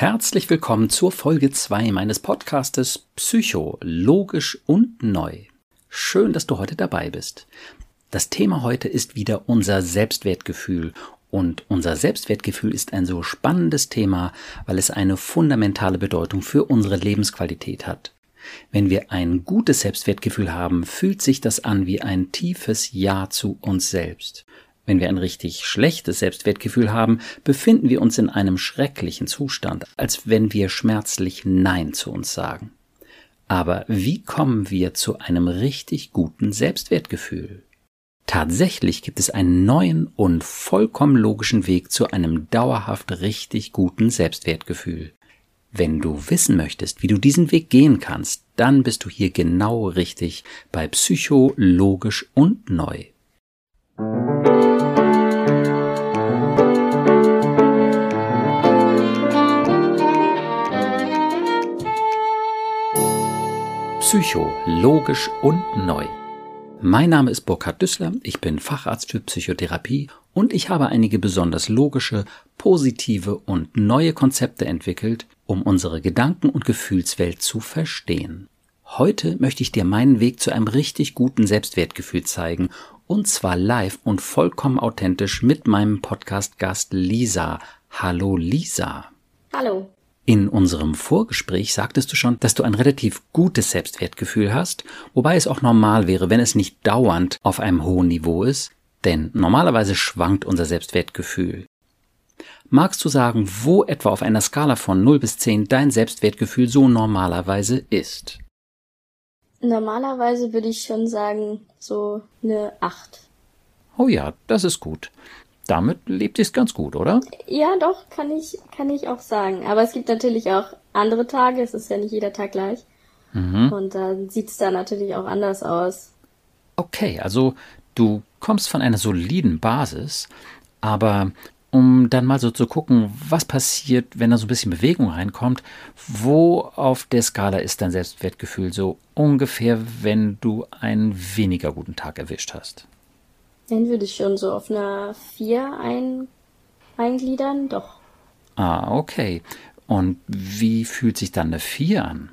Herzlich willkommen zur Folge 2 meines Podcastes Psycho, logisch und neu. Schön, dass du heute dabei bist. Das Thema heute ist wieder unser Selbstwertgefühl und unser Selbstwertgefühl ist ein so spannendes Thema, weil es eine fundamentale Bedeutung für unsere Lebensqualität hat. Wenn wir ein gutes Selbstwertgefühl haben, fühlt sich das an wie ein tiefes Ja zu uns selbst. Wenn wir ein richtig schlechtes Selbstwertgefühl haben, befinden wir uns in einem schrecklichen Zustand, als wenn wir schmerzlich Nein zu uns sagen. Aber wie kommen wir zu einem richtig guten Selbstwertgefühl? Tatsächlich gibt es einen neuen und vollkommen logischen Weg zu einem dauerhaft richtig guten Selbstwertgefühl. Wenn du wissen möchtest, wie du diesen Weg gehen kannst, dann bist du hier genau richtig bei Psycho, logisch und neu. Psycho, logisch und neu. Mein Name ist Burkhard Düssler, ich bin Facharzt für Psychotherapie und ich habe einige besonders logische, positive und neue Konzepte entwickelt, um unsere Gedanken- und Gefühlswelt zu verstehen. Heute möchte ich dir meinen Weg zu einem richtig guten Selbstwertgefühl zeigen und zwar live und vollkommen authentisch mit meinem Podcast-Gast Lisa. Hallo Lisa. Hallo. In unserem Vorgespräch sagtest du schon, dass du ein relativ gutes Selbstwertgefühl hast, wobei es auch normal wäre, wenn es nicht dauernd auf einem hohen Niveau ist, denn normalerweise schwankt unser Selbstwertgefühl. Magst du sagen, wo etwa auf einer Skala von 0 bis 10 dein Selbstwertgefühl so normalerweise ist? Normalerweise würde ich schon sagen, so eine 8. Oh ja, das ist gut damit lebt es ganz gut, oder? Ja, doch, kann ich, kann ich auch sagen. Aber es gibt natürlich auch andere Tage, es ist ja nicht jeder Tag gleich. Mhm. Und dann sieht es da natürlich auch anders aus. Okay, also du kommst von einer soliden Basis, aber um dann mal so zu gucken, was passiert, wenn da so ein bisschen Bewegung reinkommt, wo auf der Skala ist dein Selbstwertgefühl so ungefähr, wenn du einen weniger guten Tag erwischt hast? Den würde ich schon so auf einer 4 ein, eingliedern, doch. Ah, okay. Und wie fühlt sich dann eine 4 an?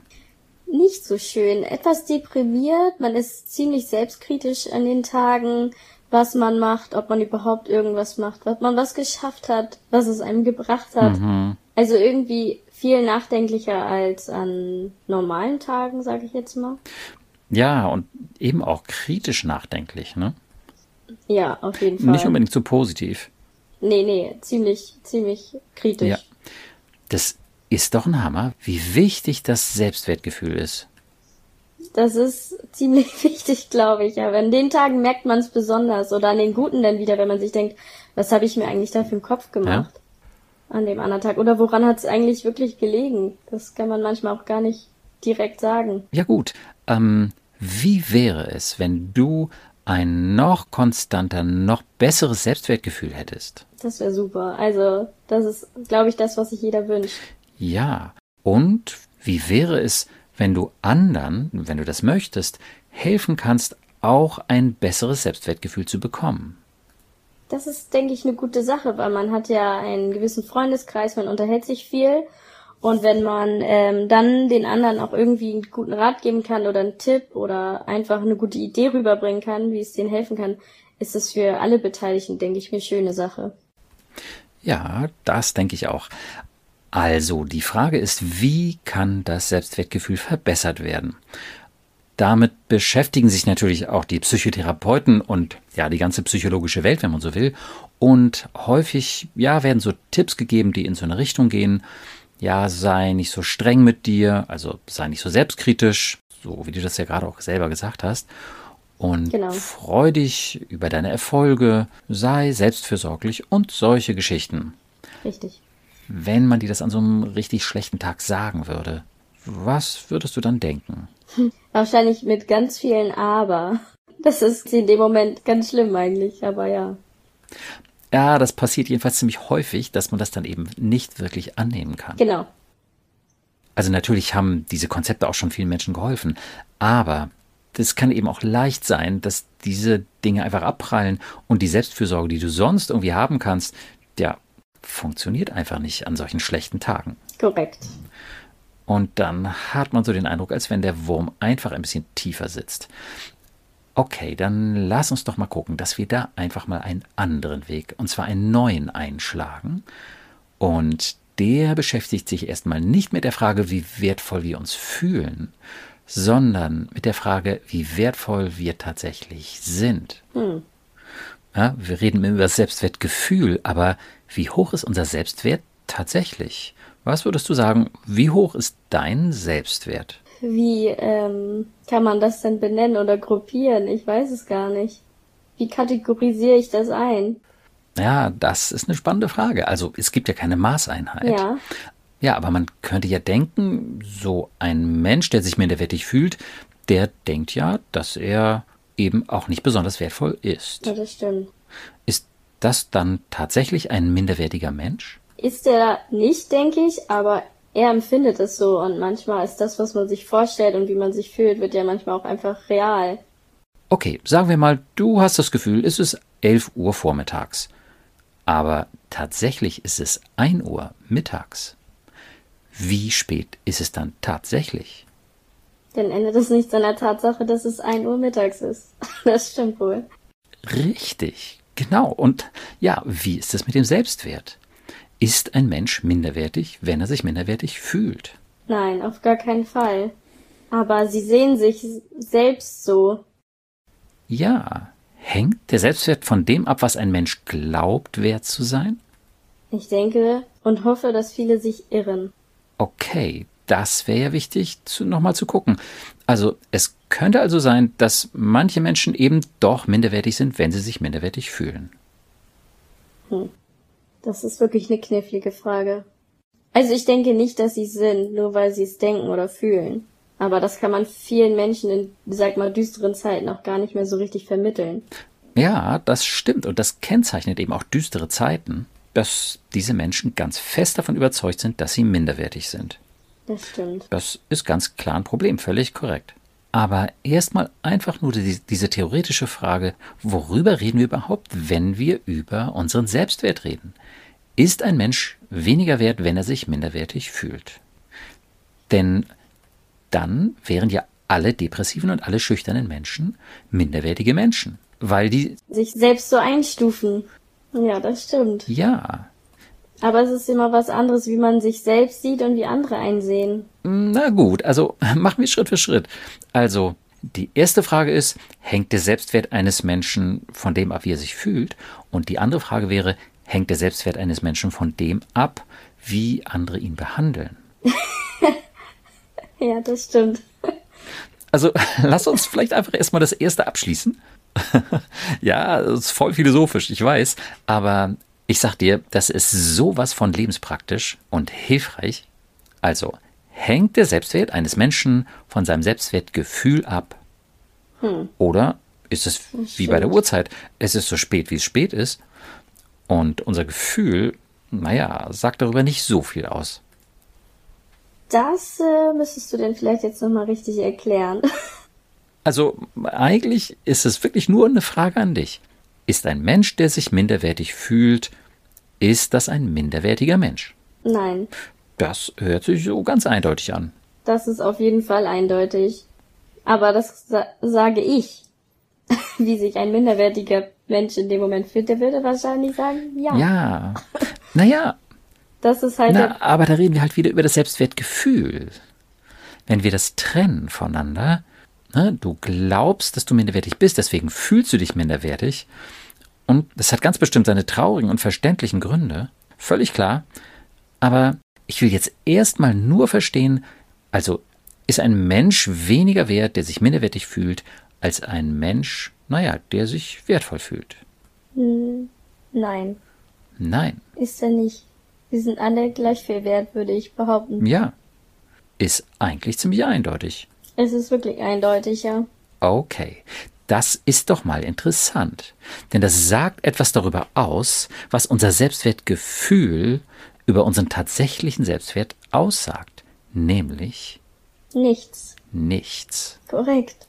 Nicht so schön. Etwas deprimiert. Man ist ziemlich selbstkritisch an den Tagen, was man macht, ob man überhaupt irgendwas macht, ob man was geschafft hat, was es einem gebracht hat. Mhm. Also irgendwie viel nachdenklicher als an normalen Tagen, sage ich jetzt mal. Ja, und eben auch kritisch nachdenklich, ne? Ja, auf jeden Fall. Nicht unbedingt zu positiv. Nee, nee, ziemlich, ziemlich kritisch. Ja. Das ist doch ein Hammer, wie wichtig das Selbstwertgefühl ist. Das ist ziemlich wichtig, glaube ich. Aber an den Tagen merkt man es besonders. Oder an den guten dann wieder, wenn man sich denkt, was habe ich mir eigentlich da für den Kopf gemacht? Ja. An dem anderen Tag. Oder woran hat es eigentlich wirklich gelegen? Das kann man manchmal auch gar nicht direkt sagen. Ja gut. Ähm, wie wäre es, wenn du ein noch konstanter, noch besseres Selbstwertgefühl hättest. Das wäre super. Also, das ist, glaube ich, das, was sich jeder wünscht. Ja. Und wie wäre es, wenn du anderen, wenn du das möchtest, helfen kannst, auch ein besseres Selbstwertgefühl zu bekommen? Das ist, denke ich, eine gute Sache, weil man hat ja einen gewissen Freundeskreis, man unterhält sich viel und wenn man ähm, dann den anderen auch irgendwie einen guten Rat geben kann oder einen Tipp oder einfach eine gute Idee rüberbringen kann, wie es denen helfen kann, ist es für alle Beteiligten, denke ich, eine schöne Sache. Ja, das denke ich auch. Also, die Frage ist, wie kann das Selbstwertgefühl verbessert werden? Damit beschäftigen sich natürlich auch die Psychotherapeuten und ja, die ganze psychologische Welt, wenn man so will. Und häufig, ja, werden so Tipps gegeben, die in so eine Richtung gehen ja, sei nicht so streng mit dir, also sei nicht so selbstkritisch, so wie du das ja gerade auch selber gesagt hast. Und genau. freu dich über deine Erfolge, sei selbstfürsorglich und solche Geschichten. Richtig. Wenn man dir das an so einem richtig schlechten Tag sagen würde, was würdest du dann denken? Wahrscheinlich mit ganz vielen Aber. Das ist in dem Moment ganz schlimm eigentlich, aber ja. Ja, das passiert jedenfalls ziemlich häufig, dass man das dann eben nicht wirklich annehmen kann. Genau. Also natürlich haben diese Konzepte auch schon vielen Menschen geholfen, aber es kann eben auch leicht sein, dass diese Dinge einfach abprallen und die Selbstfürsorge, die du sonst irgendwie haben kannst, ja, funktioniert einfach nicht an solchen schlechten Tagen. Korrekt. Und dann hat man so den Eindruck, als wenn der Wurm einfach ein bisschen tiefer sitzt. Okay, dann lass uns doch mal gucken, dass wir da einfach mal einen anderen Weg, und zwar einen neuen einschlagen. Und der beschäftigt sich erstmal nicht mit der Frage, wie wertvoll wir uns fühlen, sondern mit der Frage, wie wertvoll wir tatsächlich sind. Hm. Ja, wir reden immer über das Selbstwertgefühl, aber wie hoch ist unser Selbstwert tatsächlich? Was würdest du sagen, wie hoch ist dein Selbstwert? Wie ähm, kann man das denn benennen oder gruppieren? Ich weiß es gar nicht. Wie kategorisiere ich das ein? Ja, das ist eine spannende Frage. Also es gibt ja keine Maßeinheit. Ja. Ja, aber man könnte ja denken, so ein Mensch, der sich minderwertig fühlt, der denkt ja, dass er eben auch nicht besonders wertvoll ist. Ja, das stimmt. Ist das dann tatsächlich ein minderwertiger Mensch? Ist er nicht, denke ich, aber er empfindet es so und manchmal ist das, was man sich vorstellt und wie man sich fühlt, wird ja manchmal auch einfach real. Okay, sagen wir mal, du hast das Gefühl, es ist 11 Uhr vormittags. Aber tatsächlich ist es 1 Uhr mittags. Wie spät ist es dann tatsächlich? Dann ändert es nichts an der Tatsache, dass es 1 Uhr mittags ist. Das stimmt wohl. Richtig, genau. Und ja, wie ist es mit dem Selbstwert? Ist ein Mensch minderwertig, wenn er sich minderwertig fühlt? Nein, auf gar keinen Fall. Aber sie sehen sich selbst so. Ja. Hängt der Selbstwert von dem ab, was ein Mensch glaubt, wert zu sein? Ich denke und hoffe, dass viele sich irren. Okay, das wäre ja wichtig, nochmal zu gucken. Also es könnte also sein, dass manche Menschen eben doch minderwertig sind, wenn sie sich minderwertig fühlen. Hm. Das ist wirklich eine knifflige Frage. Also ich denke nicht, dass sie sind, nur weil sie es denken oder fühlen. Aber das kann man vielen Menschen in, sag mal, düsteren Zeiten auch gar nicht mehr so richtig vermitteln. Ja, das stimmt. Und das kennzeichnet eben auch düstere Zeiten, dass diese Menschen ganz fest davon überzeugt sind, dass sie minderwertig sind. Das stimmt. Das ist ganz klar ein Problem, völlig korrekt. Aber erstmal einfach nur die, diese theoretische Frage, worüber reden wir überhaupt, wenn wir über unseren Selbstwert reden? Ist ein Mensch weniger wert, wenn er sich minderwertig fühlt? Denn dann wären ja alle depressiven und alle schüchternen Menschen minderwertige Menschen, weil die sich selbst so einstufen. Ja, das stimmt. Ja. Aber es ist immer was anderes, wie man sich selbst sieht und wie andere einsehen. Na gut, also machen wir Schritt für Schritt. Also, die erste Frage ist, hängt der Selbstwert eines Menschen von dem ab, wie er sich fühlt? Und die andere Frage wäre, hängt der Selbstwert eines Menschen von dem ab, wie andere ihn behandeln? ja, das stimmt. Also lass uns vielleicht einfach erstmal das erste abschließen. ja, das ist voll philosophisch, ich weiß, aber ich sag dir, das ist sowas von lebenspraktisch und hilfreich. Also, hängt der Selbstwert eines Menschen von seinem Selbstwertgefühl ab? Hm. Oder ist es wie bei der Uhrzeit? Es ist so spät, wie es spät ist. Und unser Gefühl, naja, sagt darüber nicht so viel aus. Das äh, müsstest du denn vielleicht jetzt nochmal richtig erklären. Also eigentlich ist es wirklich nur eine Frage an dich. Ist ein Mensch, der sich minderwertig fühlt, ist das ein minderwertiger Mensch? Nein. Das hört sich so ganz eindeutig an. Das ist auf jeden Fall eindeutig. Aber das sa sage ich. Wie sich ein minderwertiger Mensch in dem Moment fühlt, der würde wahrscheinlich sagen, ja. Ja. Naja. Das ist halt. Na, aber da reden wir halt wieder über das Selbstwertgefühl. Wenn wir das trennen voneinander, ne, du glaubst, dass du minderwertig bist, deswegen fühlst du dich minderwertig. Und das hat ganz bestimmt seine traurigen und verständlichen Gründe. Völlig klar. Aber ich will jetzt erstmal nur verstehen, also ist ein Mensch weniger wert, der sich minderwertig fühlt, als ein Mensch, naja, der sich wertvoll fühlt? Hm, nein. Nein. Ist er nicht. Sie sind alle gleich viel wert, würde ich behaupten. Ja. Ist eigentlich ziemlich eindeutig. Es ist wirklich eindeutig, ja. Okay. Das ist doch mal interessant. Denn das sagt etwas darüber aus, was unser Selbstwertgefühl über unseren tatsächlichen Selbstwert aussagt. Nämlich nichts. Nichts. Korrekt.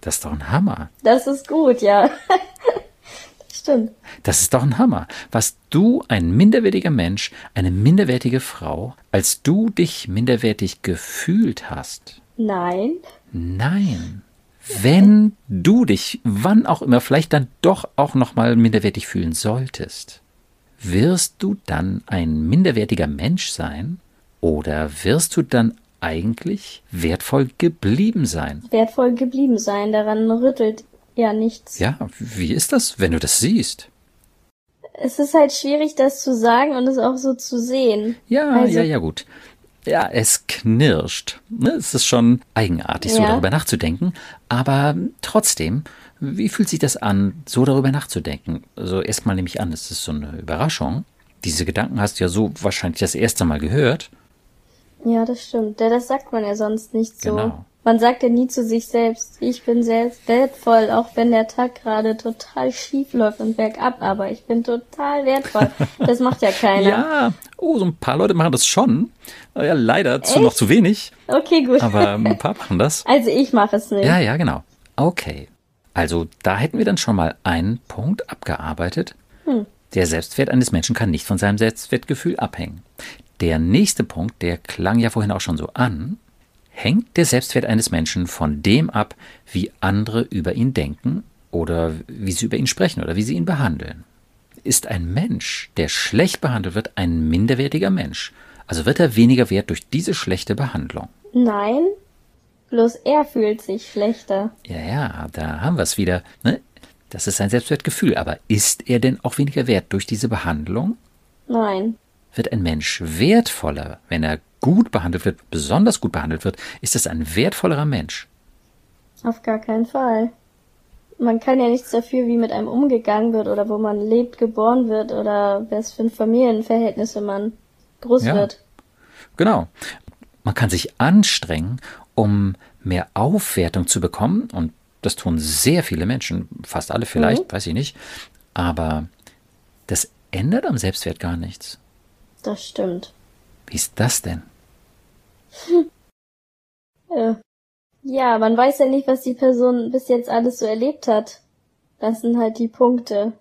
Das ist doch ein Hammer. Das ist gut, ja. das stimmt. Das ist doch ein Hammer. Was du, ein minderwertiger Mensch, eine minderwertige Frau, als du dich minderwertig gefühlt hast. Nein. Nein. Wenn du dich, wann auch immer, vielleicht dann doch auch nochmal minderwertig fühlen solltest, wirst du dann ein minderwertiger Mensch sein oder wirst du dann eigentlich wertvoll geblieben sein? Wertvoll geblieben sein, daran rüttelt ja nichts. Ja, wie ist das, wenn du das siehst? Es ist halt schwierig, das zu sagen und es auch so zu sehen. Ja, Also- ja, ja, gut. Ja, es knirscht. Ne, Es ist schon eigenartig, so Ja. darüber nachzudenken. Aber trotzdem, wie fühlt sich das an, so darüber nachzudenken? Also erstmal nehme ich an, es ist so eine Überraschung. Diese Gedanken hast du ja so wahrscheinlich das erste Mal gehört. Ja, das stimmt. Ja, das sagt man ja sonst nicht so. Genau. Man sagt ja nie zu sich selbst, ich bin selbst wertvoll, auch wenn der Tag gerade total schief läuft und bergab, aber ich bin total wertvoll. Das macht ja keiner. Ja, oh, so ein paar Leute machen das schon. Ja, leider zu noch zu wenig, Okay, gut. aber ein paar machen das. also ich mache es nicht. Ja, ja, genau. Okay. Also da hätten wir dann schon mal einen Punkt abgearbeitet. Der Selbstwert eines Menschen kann nicht von seinem Selbstwertgefühl abhängen. Der nächste Punkt, der klang ja vorhin auch schon so an, hängt der Selbstwert eines Menschen von dem ab, wie andere über ihn denken oder wie sie über ihn sprechen oder wie sie ihn behandeln. Ist ein Mensch, der schlecht behandelt wird, ein minderwertiger Mensch? Also wird er weniger wert durch diese schlechte Behandlung? Nein, bloß er fühlt sich schlechter. Ja, ja, da haben wir es wieder. Ne? Das ist sein Selbstwertgefühl. Aber ist er denn auch weniger wert durch diese Behandlung? Nein. Wird ein Mensch wertvoller, wenn er gut behandelt wird, besonders gut behandelt wird? Ist es ein wertvollerer Mensch? Auf gar keinen Fall. Man kann ja nichts dafür, wie mit einem umgegangen wird oder wo man lebt, geboren wird oder was für ein Familienverhältnisse man groß Ja. wird. Genau. Man kann sich anstrengen, um mehr Aufwertung zu bekommen. Und das tun sehr viele Menschen, fast alle vielleicht, weiß ich nicht. Aber das ändert am Selbstwert gar nichts. Das stimmt. Wie ist das denn? Äh, ja, man weiß ja nicht, was die Person bis jetzt alles so erlebt hat. Das sind halt die Punkte,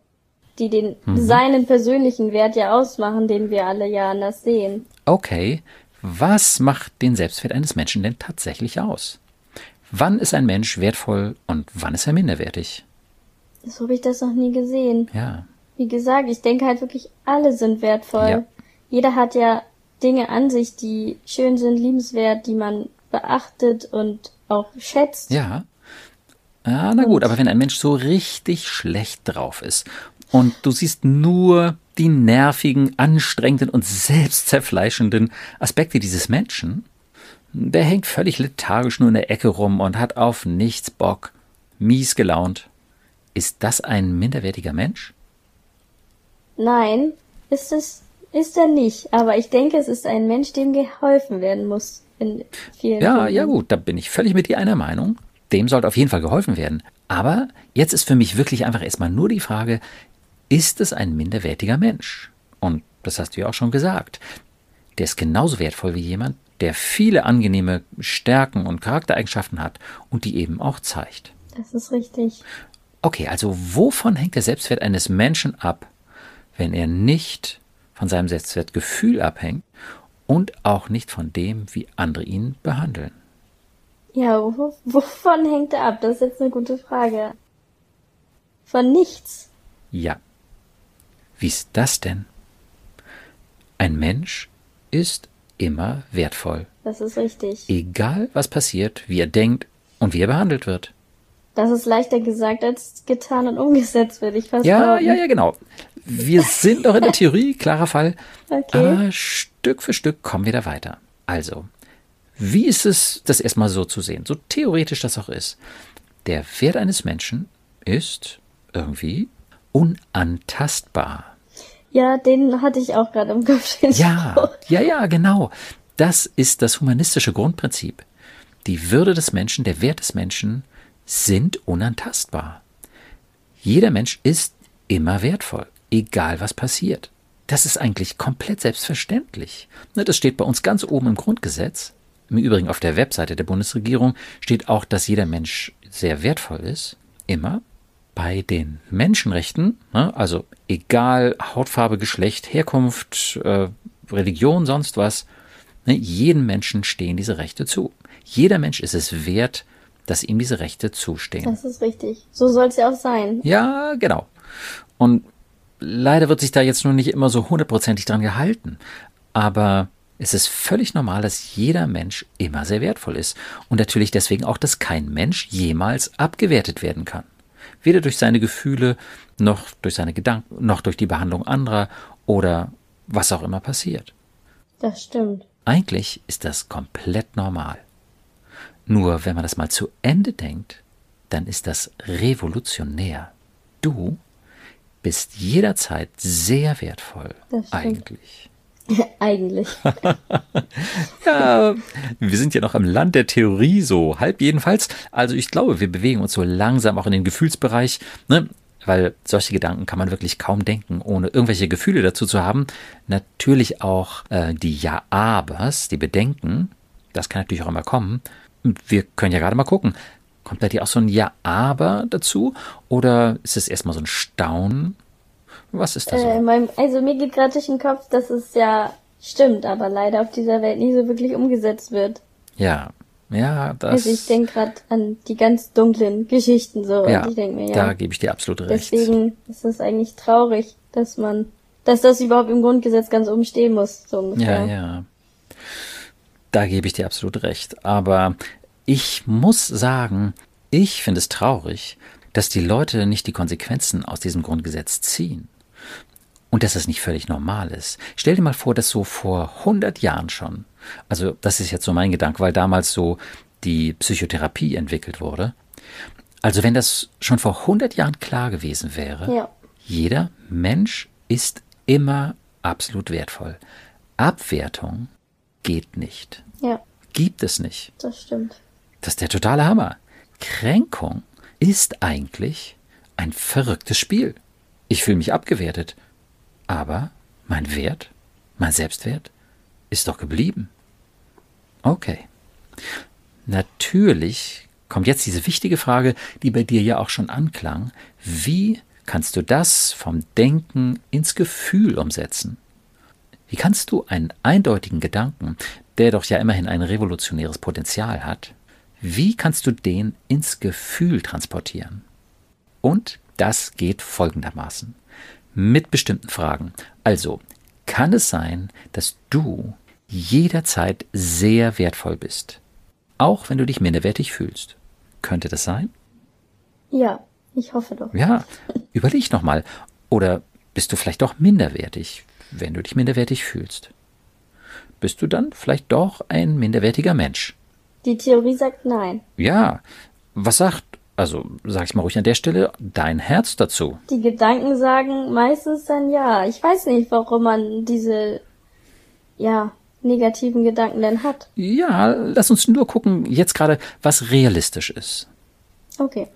die den seinen persönlichen Wert ja ausmachen, den wir alle ja anders sehen. Okay, was macht den Selbstwert eines Menschen denn tatsächlich aus? Wann ist ein Mensch wertvoll und wann ist er minderwertig? So habe ich das noch nie gesehen. Ja, Wie gesagt, ich denke halt wirklich, alle sind wertvoll. Ja. Jeder hat ja Dinge an sich, die schön sind, liebenswert, die man beachtet und auch schätzt. ja. Ja, na gut, aber wenn ein Mensch so richtig schlecht drauf ist und du siehst nur die nervigen, anstrengenden und selbstzerfleischenden Aspekte dieses Menschen, der hängt völlig lethargisch nur in der Ecke rum und hat auf nichts Bock, mies gelaunt. Ist das ein minderwertiger Mensch? Nein, ist es, ist er nicht. Aber ich denke, es ist ein Mensch, dem geholfen werden muss. In vielen Ja, Punkten. ja gut, da bin ich völlig mit dir einer Meinung. Dem sollte auf jeden Fall geholfen werden. Aber jetzt ist für mich wirklich einfach erstmal nur die Frage, ist es ein minderwertiger Mensch? Und das hast du ja auch schon gesagt. Der ist genauso wertvoll wie jemand, der viele angenehme Stärken und Charaktereigenschaften hat und die eben auch zeigt. Das ist richtig. Okay, also wovon hängt der Selbstwert eines Menschen ab, wenn er nicht von seinem Selbstwertgefühl abhängt und auch nicht von dem, wie andere ihn behandeln? Ja, wo, wovon hängt er ab? Das ist jetzt eine gute Frage. Von nichts. Ja. Wie ist das denn? Ein Mensch ist immer wertvoll, Das ist richtig. egal was passiert, wie er denkt und wie er behandelt wird. Das ist leichter gesagt als getan und umgesetzt, würde ich fast Ja, behaupten. ja, ja, genau. Wir sind noch in der Theorie, klarer Fall. Okay. Aber Stück für Stück kommen wir da weiter. Also, wie ist es, das erstmal so zu sehen? So theoretisch das auch ist. Der Wert eines Menschen ist irgendwie unantastbar. Ja, den hatte ich auch gerade im Kopf. Ja, ja, ja, genau. Das ist das humanistische Grundprinzip. Die Würde des Menschen, der Wert des Menschen sind unantastbar. Jeder Mensch ist immer wertvoll, egal was passiert. Das ist eigentlich komplett selbstverständlich. Ne, Das steht bei uns ganz oben im Grundgesetz. Im Übrigen auf der Webseite der Bundesregierung steht auch, dass jeder Mensch sehr wertvoll ist. Immer. bei den Menschenrechten, ne, also egal Hautfarbe, Geschlecht, Herkunft, äh, Religion, sonst was, ne, jedem Menschen stehen diese Rechte zu. Jeder Mensch ist es wert, dass ihm diese Rechte zustehen. Das ist richtig. So soll es ja auch sein. Ja, genau. Und leider wird sich da jetzt nur nicht immer so hundertprozentig dran gehalten. Aber es ist völlig normal, dass jeder Mensch immer sehr wertvoll ist. Und natürlich deswegen auch, dass kein Mensch jemals abgewertet werden kann. Weder durch seine Gefühle, noch durch seine Gedanken, noch durch die Behandlung anderer oder was auch immer passiert. Das stimmt. Eigentlich ist das komplett normal. Nur wenn man das mal zu Ende denkt, dann ist das revolutionär. Du bist jederzeit sehr wertvoll. Eigentlich. Eigentlich. Ja, wir sind ja noch im Land der Theorie, so halb jedenfalls. Also ich glaube, wir bewegen uns so langsam auch in den Gefühlsbereich, ne? weil solche Gedanken kann man wirklich kaum denken, ohne irgendwelche Gefühle dazu zu haben. Natürlich auch äh, die Ja-Abers, die Bedenken, das kann natürlich auch immer kommen. Wir können ja gerade mal gucken, kommt bei dir auch so ein Ja-Aber dazu oder ist es erstmal so ein Staunen? Was ist da so? Äh, mein, also mir geht gerade durch den Kopf, dass es ja stimmt, aber leider auf dieser Welt nicht so wirklich umgesetzt wird. Ja, ja, das. Also ich denke gerade an die ganz dunklen Geschichten so ja, und ich denke mir, ja, da gebe ich dir absolut recht. deswegen ist es eigentlich traurig, dass man, dass das überhaupt im Grundgesetz ganz oben stehen muss, so ungefähr. Ja, ja. Da gebe ich dir absolut recht. Aber ich muss sagen, ich finde es traurig, dass die Leute nicht die Konsequenzen aus diesem Grundgesetz ziehen. Und dass das nicht völlig normal ist. Stell dir mal vor, dass so vor 100 Jahren schon, also das ist jetzt so mein Gedanke, weil damals so die Psychotherapie entwickelt wurde. Also wenn das schon vor 100 Jahren klar gewesen wäre, Ja. jeder Mensch ist immer absolut wertvoll. Abwertung geht nicht. Ja, Gibt es nicht. das stimmt. Das ist der totale Hammer. Kränkung ist eigentlich ein verrücktes Spiel. Ich fühle mich abgewertet. Aber mein Wert, mein Selbstwert ist doch geblieben. Okay. Natürlich kommt jetzt diese wichtige Frage, die bei dir ja auch schon anklang. Wie kannst du das vom Denken ins Gefühl umsetzen? Wie kannst du einen eindeutigen Gedanken, der doch ja immerhin ein revolutionäres Potenzial hat, wie kannst du den ins Gefühl transportieren? Und das geht folgendermaßen. Mit bestimmten Fragen. Also, kann es sein, dass du jederzeit sehr wertvoll bist? Auch wenn du dich minderwertig fühlst. Könnte das sein? Ja, ich hoffe doch. Ja, überleg nochmal. Oder bist du vielleicht doch minderwertig, wenn du dich minderwertig fühlst? Bist du dann vielleicht doch ein minderwertiger Mensch? Die Theorie sagt nein. Ja, was sagt, also sag ich mal ruhig an der Stelle, dein Herz dazu? Die Gedanken sagen meistens dann ja. Ich weiß nicht, warum man diese, ja, negativen Gedanken denn hat. Ja, lass uns nur gucken, jetzt gerade, was realistisch ist. Okay.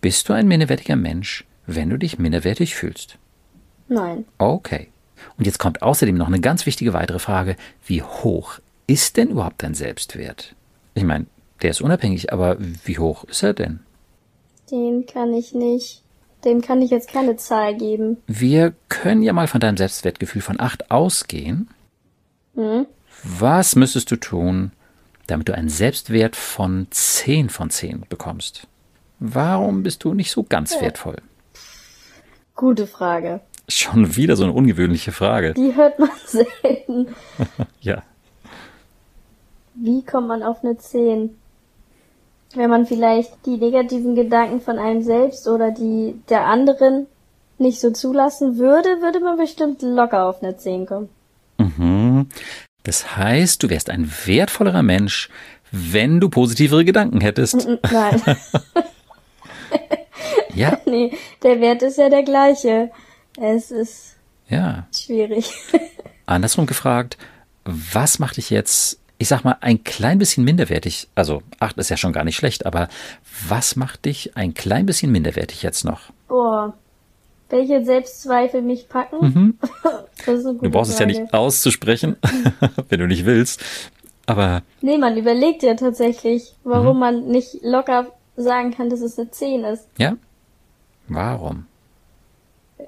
Bist du ein minderwertiger Mensch, wenn du dich minderwertig fühlst? Nein. Okay. Und jetzt kommt außerdem noch eine ganz wichtige weitere Frage. Wie hoch ist denn überhaupt dein Selbstwert? Ich meine, der ist unabhängig, aber wie hoch ist er denn? Den kann ich nicht. Dem kann ich jetzt keine Zahl geben. Wir können ja mal von deinem Selbstwertgefühl von 8 ausgehen. Hm? Was müsstest du tun, damit du einen Selbstwert von 10 von 10 bekommst? Warum bist du nicht so ganz wertvoll? Gute Frage. Schon wieder so eine ungewöhnliche Frage. Die hört man selten. Ja. Wie kommt man auf eine 10? Wenn man vielleicht die negativen Gedanken von einem selbst oder die der anderen nicht so zulassen würde, würde man bestimmt locker auf eine 10 kommen. Mhm. Das heißt, du wärst ein wertvollerer Mensch, wenn du positivere Gedanken hättest. Nein, Ja, nee, der Wert ist ja der gleiche. Es ist ja. schwierig. Andersrum gefragt, was macht dich jetzt, ich sag mal, ein klein bisschen minderwertig? Also, acht ist ja schon gar nicht schlecht, aber was macht dich ein klein bisschen minderwertig jetzt noch? Boah. Welche Selbstzweifel mich packen? Gute Du brauchst es ja Frage. nicht auszusprechen, wenn du nicht willst. Aber Nee, man überlegt ja tatsächlich, Mhm. warum man nicht locker sagen kann, dass es eine 10 ist. ja, Warum?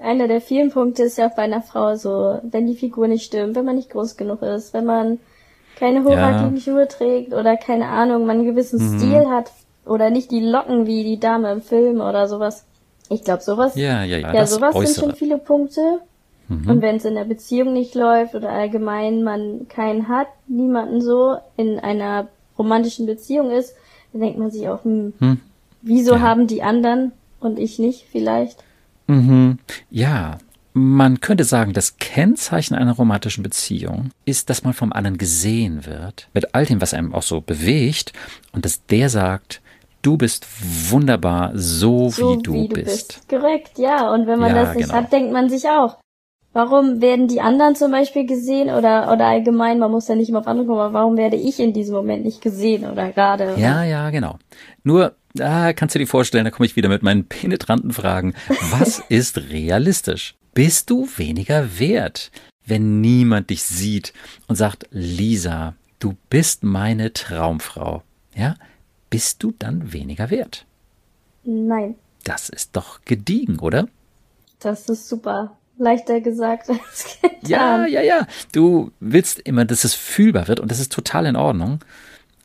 Einer der vielen Punkte ist ja auch bei einer Frau so, wenn die Figur nicht stimmt, wenn man nicht groß genug ist, wenn man keine hochhackigen ja. Schuhe trägt oder keine Ahnung, man einen gewissen mhm. Stil hat oder nicht die Locken wie die Dame im Film oder sowas. Ich glaube, sowas. Ja, ja, ja. Ja, sowas Äußere. sind schon viele Punkte. Mhm. Und wenn es in der Beziehung nicht läuft oder allgemein man keinen hat, niemanden so in einer romantischen Beziehung ist, dann denkt man sich auch, hm, hm. wieso ja. haben die anderen und ich nicht vielleicht? Mhm. Ja, man könnte sagen, das Kennzeichen einer romantischen Beziehung ist, dass man vom anderen gesehen wird, mit all dem, was einem auch so bewegt, und dass der sagt, du bist wunderbar, so, so wie, du, wie du bist. bist. Korrekt, ja. Und wenn man ja, das nicht genau. hat, denkt man sich auch, warum werden die anderen zum Beispiel gesehen oder, oder allgemein, man muss ja nicht immer auf andere kommen, aber warum werde ich in diesem Moment nicht gesehen oder gerade? Ja, ja, genau. Nur, da kannst du dir vorstellen, da komme ich wieder mit meinen penetranten Fragen. Was ist realistisch? Bist du weniger wert, wenn niemand dich sieht und sagt, Lisa, du bist meine Traumfrau. Ja, bist du dann weniger wert? Nein. Das ist doch gediegen, oder? Das ist super. Leichter gesagt als getan. Ja, ja, ja. Du willst immer, dass es fühlbar wird und das ist total in Ordnung.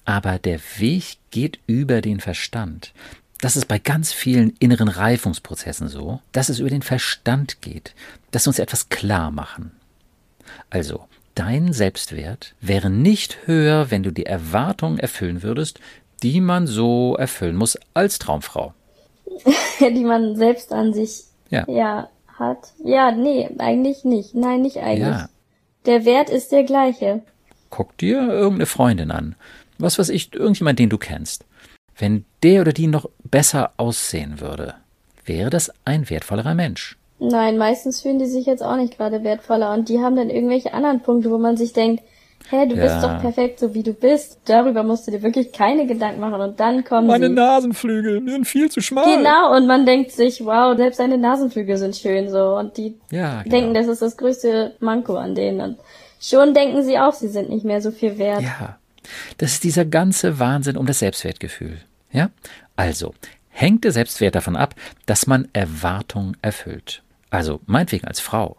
Aber der Weg geht über den Verstand. Das ist bei ganz vielen inneren Reifungsprozessen so, dass es über den Verstand geht, dass wir uns etwas klar machen. Also, dein Selbstwert wäre nicht höher, wenn du die Erwartungen erfüllen würdest, die man so erfüllen muss als Traumfrau. die man selbst an sich ja. ja hat. Ja, nee, eigentlich nicht. Nein, nicht eigentlich. Ja. Der Wert ist der gleiche. Guck dir irgendeine Freundin an. Was weiß ich, irgendjemand, den du kennst. Wenn der oder die noch besser aussehen würde, wäre das ein wertvollerer Mensch. Nein, meistens fühlen die sich jetzt auch nicht gerade wertvoller und die haben dann irgendwelche anderen Punkte, wo man sich denkt, hä, du ja. bist doch perfekt, so wie du bist. Darüber musst du dir wirklich keine Gedanken machen und dann kommen Meine sie. Nasenflügel sind viel zu schmal. Genau, und man denkt sich, wow, selbst deine Nasenflügel sind schön so und die ja, genau. denken, das ist das größte Manko an denen und schon denken sie auch, sie sind nicht mehr so viel wert. Ja. Das ist dieser ganze Wahnsinn um das Selbstwertgefühl. Ja? Also, hängt der Selbstwert davon ab, dass man Erwartungen erfüllt. Also, meinetwegen als Frau.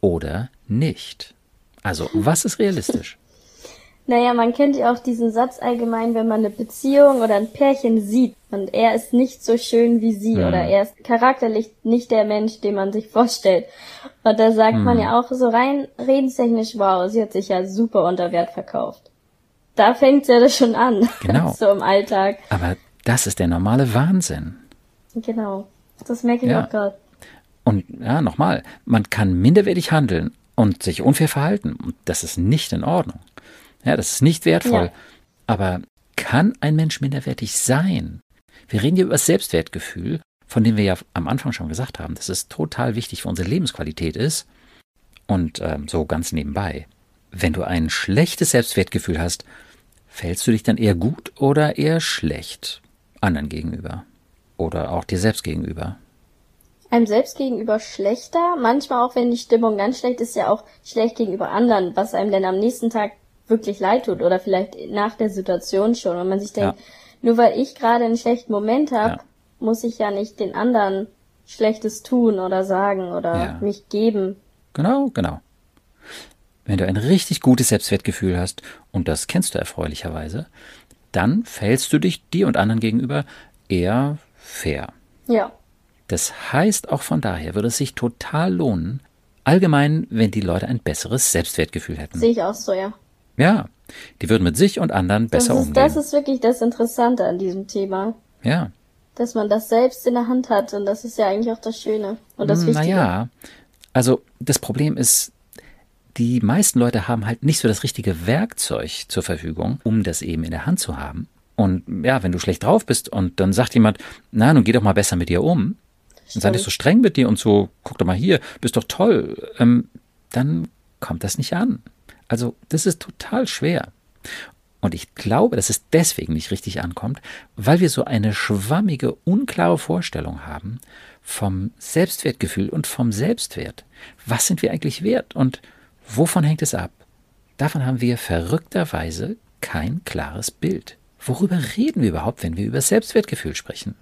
Oder nicht. Also, was ist realistisch? Naja, man kennt ja auch diesen Satz allgemein, wenn man eine Beziehung oder ein Pärchen sieht und er ist nicht so schön wie sie hm. oder er ist charakterlich nicht der Mensch, den man sich vorstellt. Und da sagt hm. man ja auch so rein redenstechnisch, wow, sie hat sich ja super unter Wert verkauft da fängt's ja schon an. Genau. so im Alltag. Aber das ist der normale Wahnsinn. Genau. Das merke ich ja. auch gerade. Und ja, nochmal, man kann minderwertig handeln und sich unfair verhalten. Und das ist nicht in Ordnung. Ja, das ist nicht wertvoll. Ja. Aber kann ein Mensch minderwertig sein? Wir reden hier über das Selbstwertgefühl, von dem wir ja am Anfang schon gesagt haben, dass es total wichtig für unsere Lebensqualität ist. Und ähm, so ganz nebenbei. Wenn du ein schlechtes Selbstwertgefühl hast, fällst du dich dann eher gut oder eher schlecht anderen gegenüber oder auch dir selbst gegenüber? Einem selbst gegenüber schlechter, manchmal auch wenn die Stimmung ganz schlecht ist, ja auch schlecht gegenüber anderen, was einem denn am nächsten Tag wirklich leid tut oder vielleicht nach der Situation schon und man sich denkt, ja. nur weil ich gerade einen schlechten Moment habe, ja. muss ich ja nicht den anderen Schlechtes tun oder sagen oder ja. mich geben. Genau, genau. Wenn du ein richtig gutes Selbstwertgefühl hast, und das kennst du erfreulicherweise, dann fällst du dich dir und anderen gegenüber eher fair. Ja. Das heißt, auch von daher würde es sich total lohnen, allgemein, wenn die Leute ein besseres Selbstwertgefühl hätten. Sehe ich auch so, ja. Ja, die würden mit sich und anderen besser das ist, umgehen. Das ist wirklich das Interessante an diesem Thema. Ja. Dass man das selbst in der Hand hat und das ist ja eigentlich auch das Schöne und das hm, Wichtige. Naja, also das Problem ist, die meisten Leute haben halt nicht so das richtige Werkzeug zur Verfügung, um das eben in der Hand zu haben. Und ja, wenn du schlecht drauf bist und dann sagt jemand, na, nun geh doch mal besser mit dir um, und sei nicht so streng mit dir und so, guck doch mal hier, bist doch toll, ähm, dann kommt das nicht an. Also, das ist total schwer. Und ich glaube, dass es deswegen nicht richtig ankommt, weil wir so eine schwammige, unklare Vorstellung haben vom Selbstwertgefühl und vom Selbstwert. Was sind wir eigentlich wert? Und Wovon hängt es ab? Davon haben wir verrückterweise kein klares Bild. Worüber reden wir überhaupt, wenn wir über Selbstwertgefühl sprechen?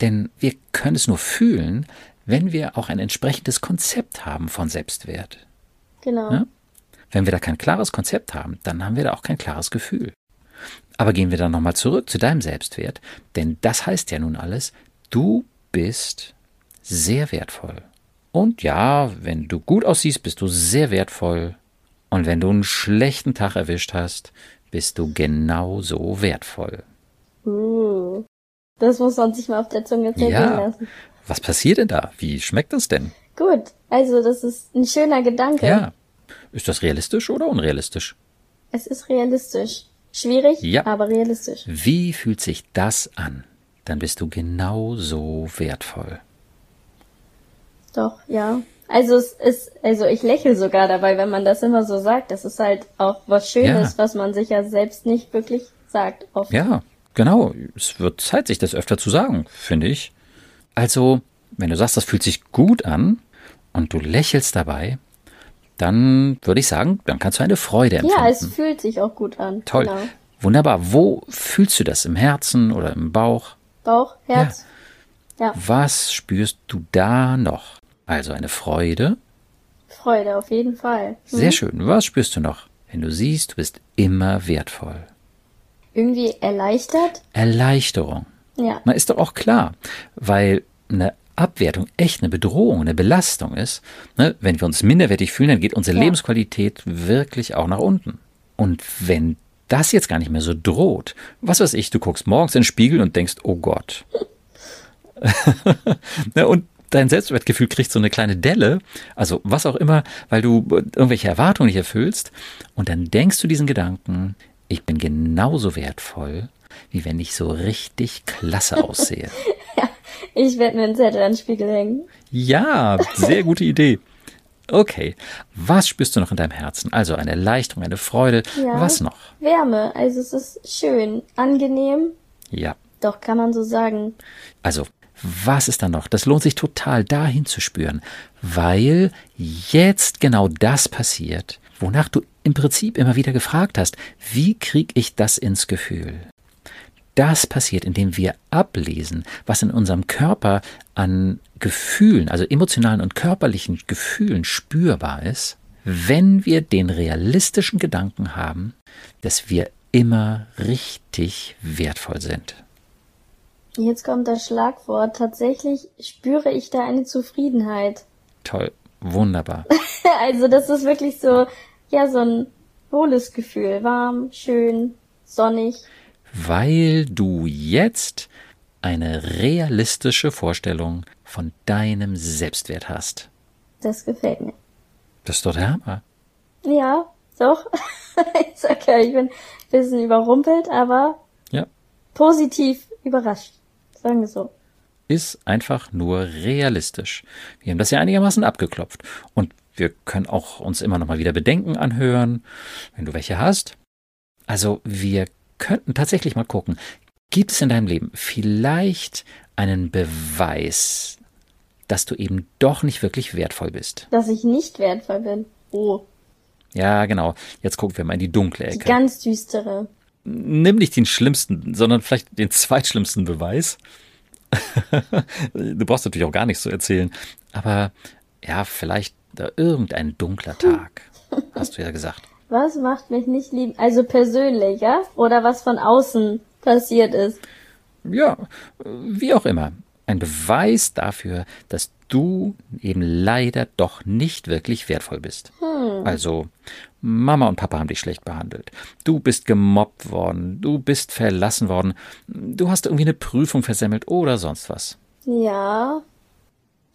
Denn wir können es nur fühlen, wenn wir auch ein entsprechendes Konzept haben von Selbstwert. Genau. Ja? Wenn wir da kein klares Konzept haben, dann haben wir da auch kein klares Gefühl. Aber gehen wir dann nochmal zurück zu deinem Selbstwert, denn das heißt ja nun alles, du bist sehr wertvoll. Und ja, wenn du gut aussiehst, bist du sehr wertvoll. Und wenn du einen schlechten Tag erwischt hast, bist du genauso wertvoll. Uh, das muss man sich mal auf der Zunge zergehen Ja. lassen. Was passiert denn da? Wie schmeckt das denn? Gut, also das ist ein schöner Gedanke. Ja. Ist das realistisch oder unrealistisch? Es ist realistisch. Schwierig, Ja. aber realistisch. Wie fühlt sich das an? Dann bist du genauso wertvoll. Doch, ja. Also es ist, also ich lächle sogar dabei, wenn man das immer so sagt. Das ist halt auch was Schönes, Ja. was man sich ja selbst nicht wirklich sagt. Oft. Ja, genau. Es wird Zeit, sich das öfter zu sagen, finde ich. Also, wenn du sagst, das fühlt sich gut an und du lächelst dabei, dann würde ich sagen, dann kannst du eine Freude empfinden. Ja, es fühlt sich auch gut an. Toll. Genau. Wunderbar. Wo fühlst du das? Im Herzen oder im Bauch? Bauch, Herz. Ja. Was spürst du da noch? Also eine Freude. Freude, auf jeden Fall. Sehr schön. Was spürst du noch? Wenn du siehst, du bist immer wertvoll. Irgendwie erleichtert. Erleichterung. Ja. Na, ist doch auch klar, weil eine Abwertung echt eine Bedrohung, eine Belastung ist. Ne? Wenn wir uns minderwertig fühlen, dann geht unsere Ja. Lebensqualität wirklich auch nach unten. Und wenn das jetzt gar nicht mehr so droht, was weiß ich, du guckst morgens in den Spiegel und denkst, oh Gott. Ne, und dein Selbstwertgefühl kriegt so eine kleine Delle, also was auch immer, weil du irgendwelche Erwartungen nicht erfüllst. Und dann denkst du diesen Gedanken, ich bin genauso wertvoll, wie wenn ich so richtig klasse aussehe. Ich werde mir einen Zettel an den Spiegel hängen. Ja, sehr gute Idee. Okay, was spürst du noch in deinem Herzen? Also eine Erleichterung, eine Freude. Ja. Was noch? Wärme. Also es ist schön, angenehm. Ja, Doch, kann man so sagen. also was ist da noch? Das lohnt sich total, dahin zu spüren, weil jetzt genau das passiert, wonach du im Prinzip immer wieder gefragt hast, wie kriege ich das ins Gefühl? Das passiert, indem wir ablesen, was in unserem Körper an Gefühlen, also emotionalen und körperlichen Gefühlen spürbar ist, wenn wir den realistischen Gedanken haben, dass wir immer richtig wertvoll sind. Jetzt kommt das Schlagwort. Tatsächlich spüre ich da eine Zufriedenheit. Toll, wunderbar. Also das ist wirklich so, ja, so ein wohles Gefühl. Warm, schön, sonnig. weil du jetzt eine realistische Vorstellung von deinem Selbstwert hast. Das gefällt mir. Das ist doch der Hammer. Ja, doch. ich sag ja, ich bin ein bisschen überrumpelt, aber Ja. positiv überrascht. Sagen wir so. Ist einfach nur realistisch. Wir haben das ja einigermaßen abgeklopft. Und wir können auch uns immer noch mal wieder Bedenken anhören, wenn du welche hast. Also wir könnten tatsächlich mal gucken, gibt es in deinem Leben vielleicht einen Beweis, dass du eben doch nicht wirklich wertvoll bist? Dass ich nicht wertvoll bin. Oh, Ja, genau. Jetzt gucken wir mal in die dunkle die Ecke. ganz düstere. Nimm nicht den schlimmsten, sondern vielleicht den zweitschlimmsten Beweis. du brauchst natürlich auch gar nichts zu erzählen. Aber ja, vielleicht da irgendein dunkler Tag, hast du ja gesagt. Was macht mich nicht lieben? Also persönlich, ja? Oder was von außen passiert ist. Ja, wie auch immer. Ein Beweis dafür, dass du eben leider doch nicht wirklich wertvoll bist. Also, Mama und Papa haben dich schlecht behandelt. Du bist gemobbt worden. Du bist verlassen worden. Du hast irgendwie eine Prüfung versemmelt oder sonst was. Ja.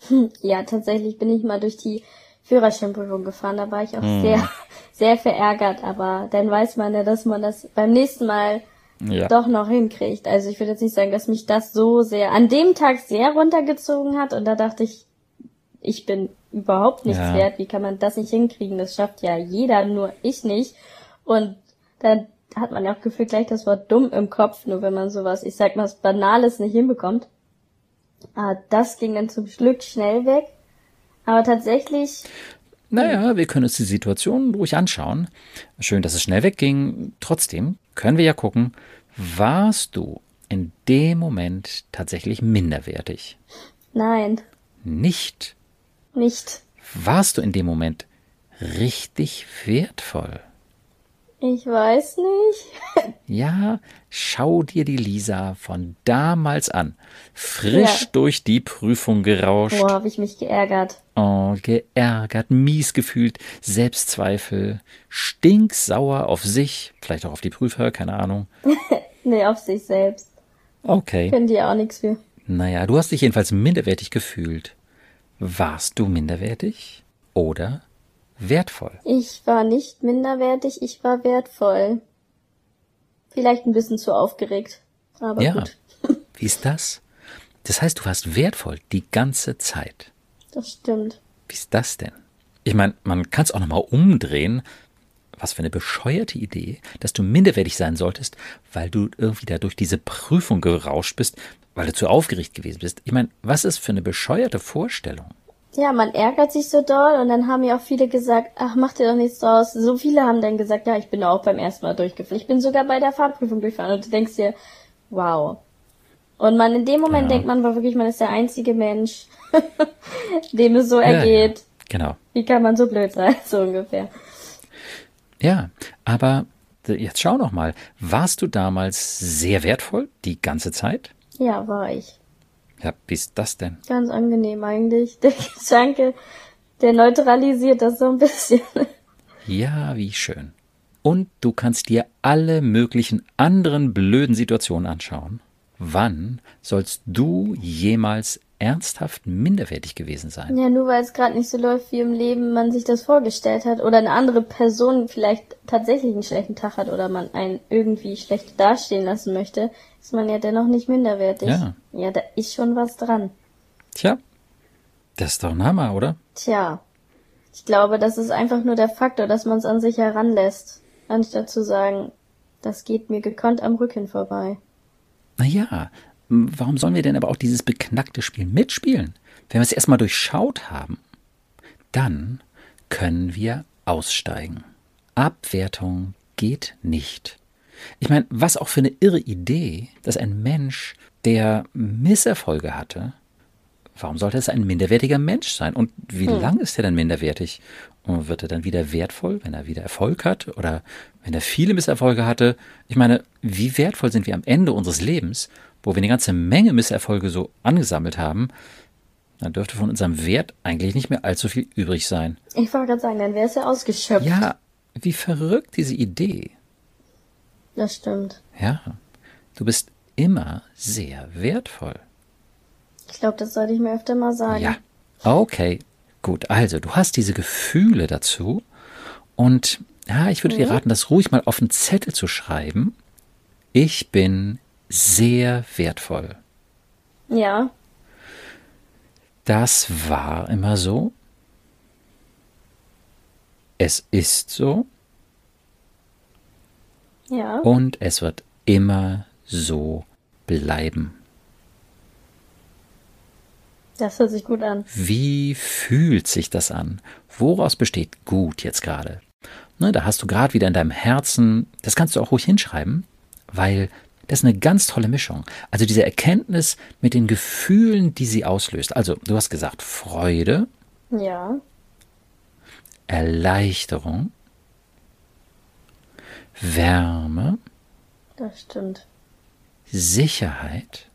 Hm, Ja, tatsächlich bin ich mal durch die Führerscheinprüfung gefahren. Da war ich auch sehr, sehr verärgert. Aber dann weiß man ja, dass man das beim nächsten Mal Ja. doch noch hinkriegt. Also ich würde jetzt nicht sagen, dass mich das so sehr an dem Tag sehr runtergezogen hat. Und da dachte ich, ich bin überhaupt nichts Ja. wert. Wie kann man das nicht hinkriegen? Das schafft ja jeder, nur ich nicht. Und dann hat man ja auch gefühlt gleich das Wort dumm im Kopf, nur wenn man sowas, ich sag mal, was Banales nicht hinbekommt. Ah, das ging dann zum Glück schnell weg. Aber tatsächlich, Naja, wir können uns die Situation ruhig anschauen. Schön, dass es schnell wegging. Trotzdem können wir ja gucken, warst du in dem Moment tatsächlich minderwertig? Nein, Nicht. Nicht. Warst du in dem Moment richtig wertvoll? Ich weiß nicht. Ja, schau dir die Lisa von damals an. Frisch Ja. durch die Prüfung gerauscht. Boah, habe ich mich geärgert. Oh, geärgert, mies gefühlt, Selbstzweifel, stinksauer auf sich, vielleicht auch auf die Prüfer, keine Ahnung. Nee, auf sich selbst. Okay. Können die auch nichts für. Naja, du hast dich jedenfalls minderwertig gefühlt. Warst du minderwertig oder wertvoll? Ich war nicht minderwertig, ich war wertvoll. Vielleicht ein bisschen zu aufgeregt. Aber ja. gut, Wie ist das? Das heißt, du warst wertvoll die ganze Zeit. das stimmt. Wie ist das denn? Ich meine, man kann es auch nochmal umdrehen. Was für eine bescheuerte Idee, dass du minderwertig sein solltest, weil du irgendwie da durch diese Prüfung gerauscht bist, weil du zu aufgeregt gewesen bist. Ich meine, was ist für eine bescheuerte Vorstellung? Ja, man ärgert sich so doll und dann haben ja auch viele gesagt, ach, mach dir doch nichts draus. So viele haben dann gesagt, ja, ich bin auch beim ersten Mal durchgefallen. Ich bin sogar bei der Fahrprüfung durchgefahren und du denkst dir, wow. Und man, in dem Moment Ja. denkt man war wirklich, man ist der einzige Mensch, dem es so ergeht. Ja, genau. Wie kann man so blöd sein, so ungefähr. Ja, aber jetzt schau noch mal. Warst du damals sehr wertvoll die ganze Zeit? Ja, war ich. Ja, wie ist das denn? Ganz angenehm eigentlich. Der Gedanke, der neutralisiert das so ein bisschen. Ja, wie schön. Und du kannst dir alle möglichen anderen blöden Situationen anschauen. Wann sollst du jemals ernsthaft minderwertig gewesen sein? Ja, nur weil es gerade nicht so läuft, wie im Leben man sich das vorgestellt hat oder eine andere Person vielleicht tatsächlich einen schlechten Tag hat oder man einen irgendwie schlecht dastehen lassen möchte, ist man ja dennoch nicht minderwertig. Ja. Ja, da ist schon was dran. Tja, das ist doch ein Hammer, oder? Tja, ich glaube, das ist einfach nur der Faktor, dass man es an sich heranlässt, anstatt zu sagen, das geht mir gekonnt am Rücken vorbei. Naja, warum sollen wir denn aber auch dieses beknackte Spiel mitspielen? Wenn wir es erstmal durchschaut haben, dann können wir aussteigen. Abwertung geht nicht. Ich meine, was auch für eine irre Idee, dass ein Mensch, der Misserfolge hatte, warum sollte es ein minderwertiger Mensch sein? Und wie lang ist er denn minderwertig? Und wird er dann wieder wertvoll, wenn er wieder Erfolg hat oder wenn er viele Misserfolge hatte? Ich meine, wie wertvoll sind wir am Ende unseres Lebens, wo wir eine ganze Menge Misserfolge so angesammelt haben? Dann dürfte von unserem Wert eigentlich nicht mehr allzu viel übrig sein. Ich wollte gerade sagen, dann wäre es ja ausgeschöpft. Ja, wie verrückt diese Idee. Das stimmt. Ja, du bist immer sehr wertvoll. Ich glaube, das sollte ich mir öfter mal sagen. Ja. Okay, gut. Also, du hast diese Gefühle dazu. Und ja, ich würde dir raten, das ruhig mal auf einen Zettel zu schreiben. Ich bin sehr wertvoll. Ja, Das war immer so. Es ist so ja. und es wird immer so bleiben. Das hört sich gut an. Wie fühlt sich das an? Woraus besteht gut jetzt gerade? Ne, da hast du gerade wieder in deinem Herzen, das kannst du auch ruhig hinschreiben, weil das ist eine ganz tolle Mischung. Also diese Erkenntnis mit den Gefühlen, die sie auslöst. Also du hast gesagt Freude, Ja. Erleichterung, Wärme, Das stimmt. Sicherheit.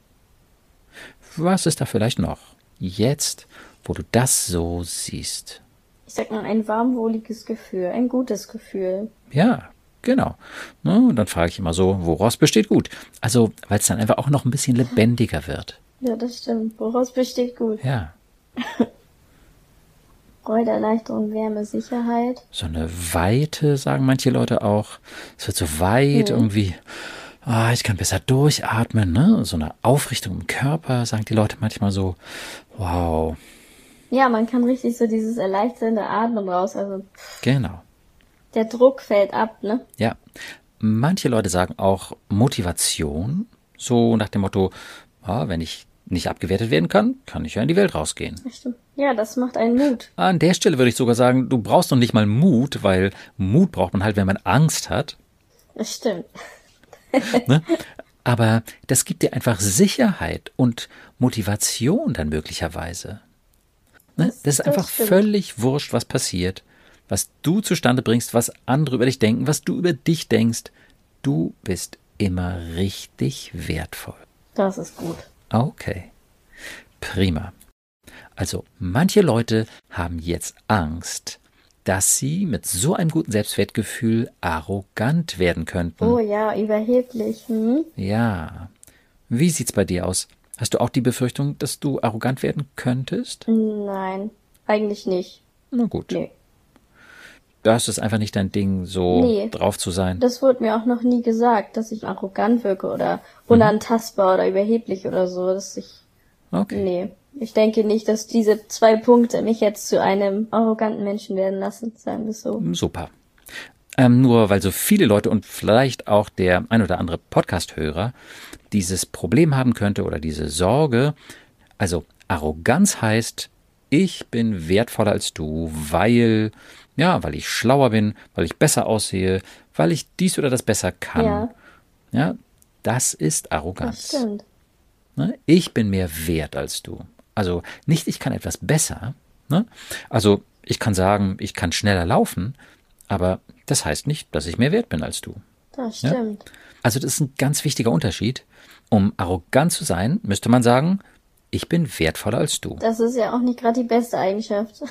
Was ist da vielleicht noch? Jetzt, wo du das so siehst. Ich sag mal, ein warmwohliges Gefühl, ein gutes Gefühl. Ja, genau. Ne, und dann frage ich immer so, woraus besteht gut? Also, weil es dann einfach auch noch ein bisschen lebendiger wird. Ja, das stimmt. Woraus besteht gut? Ja, Freude, Erleichterung, Wärme, Sicherheit. so eine Weite, sagen manche Leute auch. Es wird so weit irgendwie. Ah, ich kann besser durchatmen, ne? So eine Aufrichtung im Körper, sagen die Leute manchmal so. Wow, Ja, man kann richtig so dieses erleichternde Atmen raus. Also genau. Der Druck fällt ab, ne? Ja. Manche Leute sagen auch Motivation, so nach dem Motto, ah, wenn ich nicht abgewertet werden kann, kann ich ja in die Welt rausgehen. Ja, das macht einen Mut. An der Stelle würde ich sogar sagen, du brauchst noch nicht mal Mut, weil Mut braucht man halt, wenn man Angst hat. Das stimmt. aber das gibt dir einfach Sicherheit und Motivation dann möglicherweise. Ne? Das, das ist einfach stimmt. völlig wurscht, was passiert, was du zustande bringst, was andere über dich denken, was du über dich denkst. Du bist immer richtig wertvoll. Das ist gut. Okay. Prima. Also manche Leute haben jetzt Angst, dass sie mit so einem guten Selbstwertgefühl arrogant werden könnten. Oh ja, überheblich. Hm? Ja. Wie sieht's bei dir aus? Hast du auch die Befürchtung, dass du arrogant werden könntest? Nein, eigentlich nicht. Na gut. Nee. Das ist einfach nicht dein Ding, so nee, drauf zu sein. Das wurde mir auch noch nie gesagt, dass ich arrogant wirke oder unantastbar mhm. oder überheblich oder so. Dass ich. Okay. Nee. Ich denke nicht, dass diese zwei Punkte mich jetzt zu einem arroganten Menschen werden lassen, sagen wir so. Super. Ähm, nur weil so viele Leute und vielleicht auch der ein oder andere Podcast-Hörer dieses Problem haben könnte oder diese Sorge. Also Arroganz heißt, ich bin wertvoller als du, weil, ja, weil ich schlauer bin, weil ich besser aussehe, weil ich dies oder das besser kann. Ja, ja das ist Arroganz. Das stimmt. Ne? Ich bin mehr wert als du. Also nicht, ich kann etwas besser. Ne? Also ich kann sagen, ich kann schneller laufen, aber das heißt nicht, dass ich mehr wert bin als du. Das stimmt. Ja? Also das ist ein ganz wichtiger Unterschied. Um arrogant zu sein, müsste man sagen, ich bin wertvoller als du. Das ist ja auch nicht gerade die beste Eigenschaft.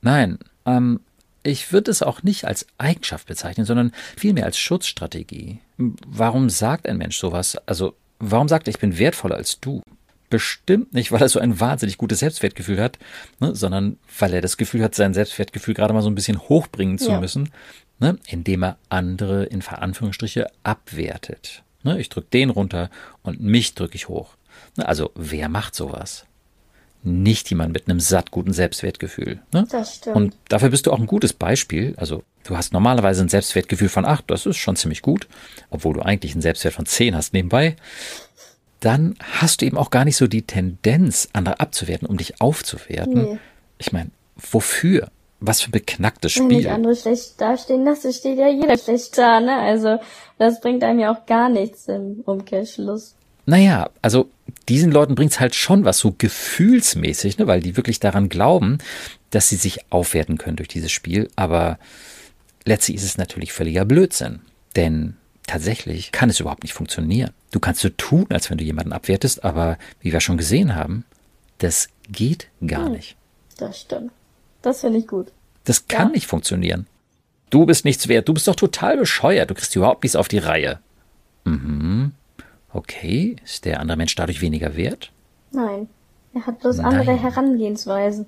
Nein, ähm, ich würde es auch nicht als Eigenschaft bezeichnen, sondern vielmehr als Schutzstrategie. Warum sagt ein Mensch sowas? Also, warum sagt er, ich bin wertvoller als du? bestimmt nicht, weil er so ein wahnsinnig gutes Selbstwertgefühl hat, ne, sondern weil er das Gefühl hat, sein Selbstwertgefühl gerade mal so ein bisschen hochbringen zu ja. müssen, ne, indem er andere in Veranführungsstriche abwertet. Ne, ich drücke den runter und mich drücke ich hoch. Ne, also wer macht sowas? Nicht jemand mit einem satt guten Selbstwertgefühl. Ne? Das stimmt. Und dafür bist du auch ein gutes Beispiel. Also du hast normalerweise ein Selbstwertgefühl von 8, das ist schon ziemlich gut, obwohl du eigentlich einen Selbstwert von 10 hast nebenbei dann hast du eben auch gar nicht so die Tendenz, andere abzuwerten, um dich aufzuwerten. Nee. Ich meine, wofür? Was für ein beknacktes Spiel. Wenn ich andere schlecht dastehen lasse, steht ja jeder schlecht da, ne? Also, das bringt einem ja auch gar nichts im Umkehrschluss. Naja, also diesen Leuten bringt's halt schon was so gefühlsmäßig, ne? weil die wirklich daran glauben, dass sie sich aufwerten können durch dieses Spiel. Aber letztlich ist es natürlich völliger Blödsinn. Denn tatsächlich kann es überhaupt nicht funktionieren. Du kannst so tun, als wenn du jemanden abwertest, aber wie wir schon gesehen haben, das geht gar hm, nicht. Das stimmt. Das finde ich gut. Das kann ja. nicht funktionieren. Du bist nichts wert. Du bist doch total bescheuert. Du kriegst überhaupt nichts auf die Reihe. Mhm. Okay. Ist der andere Mensch dadurch weniger wert? Nein. Er hat bloß Nein. andere Herangehensweisen.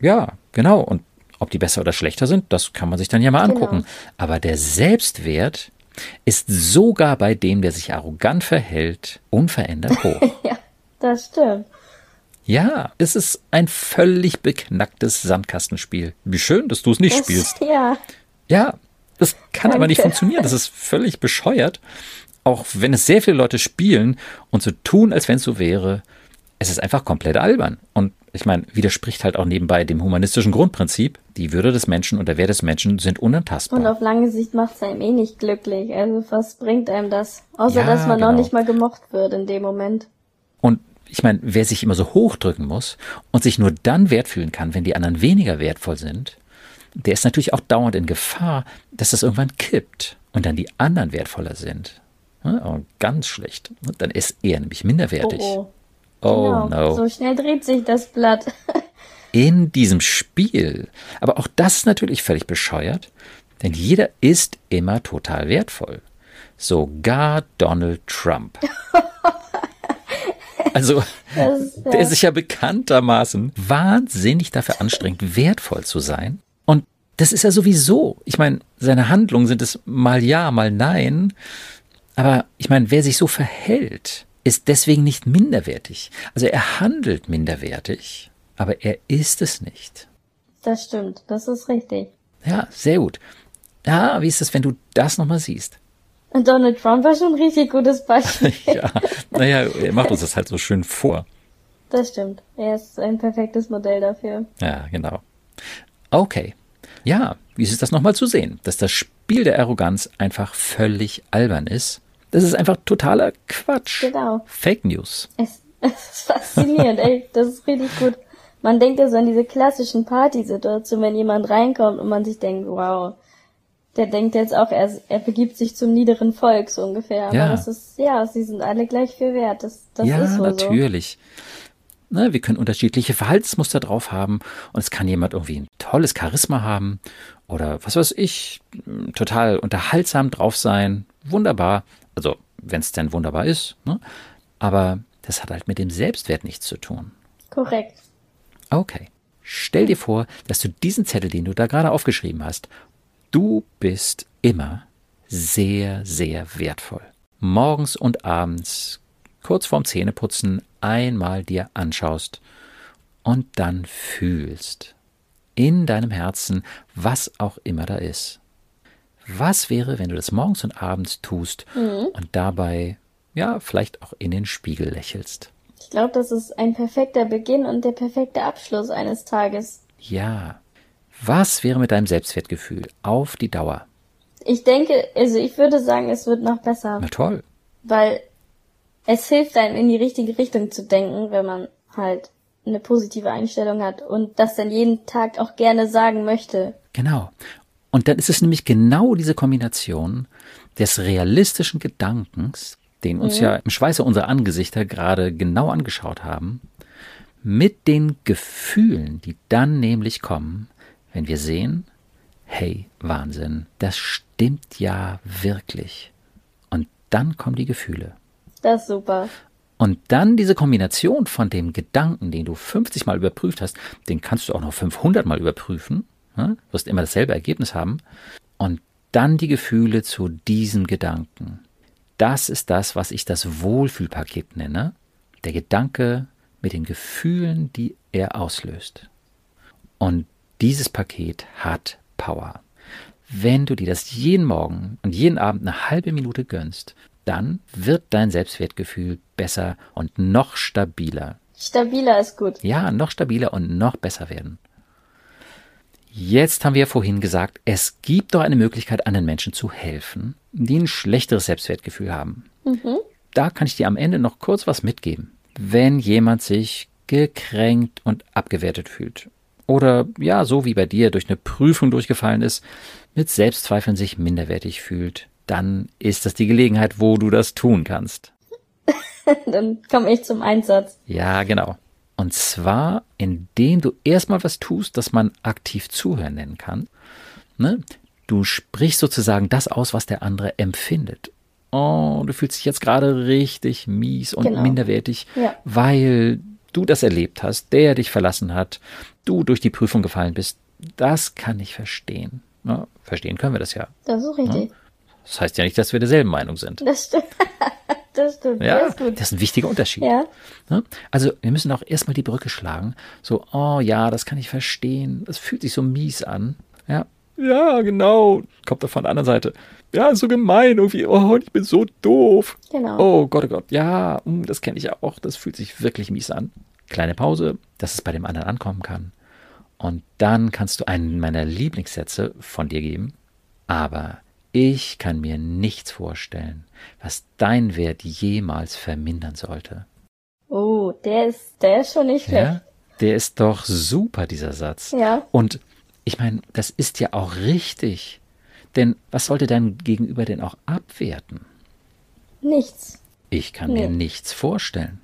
Ja, genau. Und ob die besser oder schlechter sind, das kann man sich dann ja mal genau. angucken. Aber der Selbstwert ist sogar bei dem, der sich arrogant verhält, unverändert hoch. ja, das stimmt. Ja, es ist ein völlig beknacktes Sandkastenspiel. Wie schön, dass du es nicht das, spielst. Ja. Ja, das kann Danke. aber nicht funktionieren. Das ist völlig bescheuert. Auch wenn es sehr viele Leute spielen und so tun, als wenn es so wäre, es ist einfach komplett albern. Und ich meine, widerspricht halt auch nebenbei dem humanistischen Grundprinzip, die Würde des Menschen und der Wert des Menschen sind unantastbar. Und auf lange Sicht macht es einem eh nicht glücklich. Also was bringt einem das? Außer ja, dass man genau. noch nicht mal gemocht wird in dem Moment. Und ich meine, wer sich immer so hochdrücken muss und sich nur dann wert fühlen kann, wenn die anderen weniger wertvoll sind, der ist natürlich auch dauernd in Gefahr, dass das irgendwann kippt und dann die anderen wertvoller sind. Ja, ganz schlecht. Dann ist er nämlich minderwertig. Oh, oh. Oh genau, no. So schnell dreht sich das Blatt. In diesem Spiel. Aber auch das ist natürlich völlig bescheuert, denn jeder ist immer total wertvoll. Sogar Donald Trump. Also, ist, der sich ja bekanntermaßen wahnsinnig dafür anstrengt, wertvoll zu sein. Und das ist ja sowieso. Ich meine, seine Handlungen sind es mal ja, mal nein. Aber ich meine, wer sich so verhält, ist deswegen nicht minderwertig. Also er handelt minderwertig, aber er ist es nicht. Das stimmt, das ist richtig. Ja, sehr gut. Ja, wie ist es, wenn du das nochmal siehst? Und Donald Trump war schon ein richtig gutes Beispiel. ja, naja, er macht uns das halt so schön vor. Das stimmt. Er ist ein perfektes Modell dafür. Ja, genau. Okay. Ja, wie ist es das nochmal zu sehen? Dass das Spiel der Arroganz einfach völlig albern ist Das ist einfach totaler Quatsch. Genau. Fake News. Es, es ist faszinierend, ey. Das ist richtig gut. Man denkt ja so an diese klassischen Partysituationen, wenn jemand reinkommt und man sich denkt, wow, der denkt jetzt auch, er, er begibt sich zum niederen Volk, so ungefähr. Aber Ja. das ist, ja, sie sind alle gleich viel wert. Das, das ja, ist natürlich. Ne, wir können unterschiedliche Verhaltensmuster drauf haben und es kann jemand irgendwie ein tolles Charisma haben oder was weiß ich, total unterhaltsam drauf sein. Wunderbar. Also, wenn es denn wunderbar ist. Ne? Aber das hat halt mit dem Selbstwert nichts zu tun. Korrekt. Okay. Stell dir vor, dass du diesen Zettel, den du da gerade aufgeschrieben hast, du bist immer sehr, sehr wertvoll. Morgens und abends, kurz vorm Zähneputzen, einmal dir anschaust und dann fühlst in deinem Herzen, was auch immer da ist. Was wäre, wenn du das morgens und abends tust und dabei, ja, vielleicht auch in den Spiegel lächelst? Ich glaube, das ist ein perfekter Beginn und der perfekte Abschluss eines Tages. Ja. Was wäre mit deinem Selbstwertgefühl auf die Dauer? Ich denke, also ich würde sagen, es wird noch besser, Na toll. weil es hilft einem in die richtige Richtung zu denken, wenn man halt eine positive Einstellung hat und das dann jeden Tag auch gerne sagen möchte. Genau. Und dann ist es nämlich genau diese Kombination des realistischen Gedankens, den uns ja im Schweiße unserer Angesichter gerade genau angeschaut haben, mit den Gefühlen, die dann nämlich kommen, wenn wir sehen, hey, Wahnsinn, das stimmt ja wirklich. Und dann kommen die Gefühle. Das ist super. Und dann diese Kombination von dem Gedanken, den du 50 Mal überprüft hast, den kannst du auch noch 500 Mal überprüfen, ne? wirst immer dasselbe Ergebnis haben. Und dann die Gefühle zu diesem Gedanken. Das ist das, was ich das Wohlfühlpaket nenne. Der Gedanke mit den Gefühlen, die er auslöst. Und dieses Paket hat Power. Wenn du dir das jeden Morgen und jeden Abend eine halbe Minute gönnst, dann wird dein Selbstwertgefühl besser und noch stabiler. Stabiler ist gut. Ja, noch stabiler und noch besser werden. Jetzt haben wir ja vorhin gesagt, es gibt doch eine Möglichkeit, anderen Menschen zu helfen, die ein schlechteres Selbstwertgefühl haben. Da kann ich dir am Ende noch kurz was mitgeben. Wenn jemand sich gekränkt und abgewertet fühlt oder ja, so wie bei dir durch eine Prüfung durchgefallen ist, mit Selbstzweifeln sich minderwertig fühlt, dann ist das die Gelegenheit, wo du das tun kannst. Dann komme ich zum Einsatz. Ja, genau. Und zwar, indem du erstmal was tust, das man aktiv zuhören nennen kann. Ne? Du sprichst sozusagen das aus, was der andere empfindet. Oh, du fühlst dich jetzt gerade richtig mies und Genau. minderwertig, Ja. weil du das erlebt hast, der dich verlassen hat, du durch die Prüfung gefallen bist. Das kann ich verstehen. Ja, verstehen können wir das ja. Das ist richtig. Das heißt ja nicht, dass wir derselben Meinung sind. Das stimmt. das stimmt. Ja, das ist gut. das ist ein wichtiger Unterschied. Ja. Ne? Also wir müssen auch erstmal die Brücke schlagen. So, oh ja, das kann ich verstehen. Das fühlt sich so mies an. Ja, ja genau. Kommt da von der anderen Seite. Ja, so gemein irgendwie. Oh, ich bin so doof. Genau. Oh Gott, oh Gott. Ja, mm, das kenne ich auch. Das fühlt sich wirklich mies an. Kleine Pause, dass es bei dem anderen ankommen kann. Und dann kannst du einen meiner Lieblingssätze von dir geben. Aber ich kann mir nichts vorstellen, was dein Wert jemals vermindern sollte. Oh, der ist, der ist schon nicht schlecht. Ja, der ist doch super, dieser Satz. Ja. Und ich meine, das ist ja auch richtig. Denn was sollte dein Gegenüber denn auch abwerten? Nichts. Ich kann mir Nee. nichts vorstellen.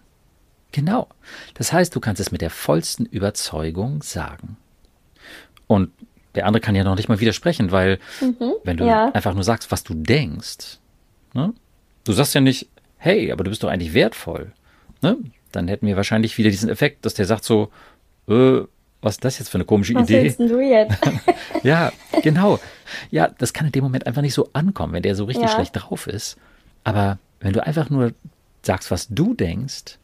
Genau. Das heißt, du kannst es mit der vollsten Überzeugung sagen. Und der andere kann ja noch nicht mal widersprechen, weil wenn du Mhm. ja. einfach nur sagst, was du denkst, ne? du sagst ja nicht, hey, aber du bist doch eigentlich wertvoll, ne? dann hätten wir wahrscheinlich wieder diesen Effekt, dass der sagt so, äh, was ist das jetzt für eine komische Was Idee? du jetzt? Ja, genau. Ja, das kann in dem Moment einfach nicht so ankommen, wenn der so richtig Ja. schlecht drauf ist. Aber wenn du einfach nur sagst, was du denkst,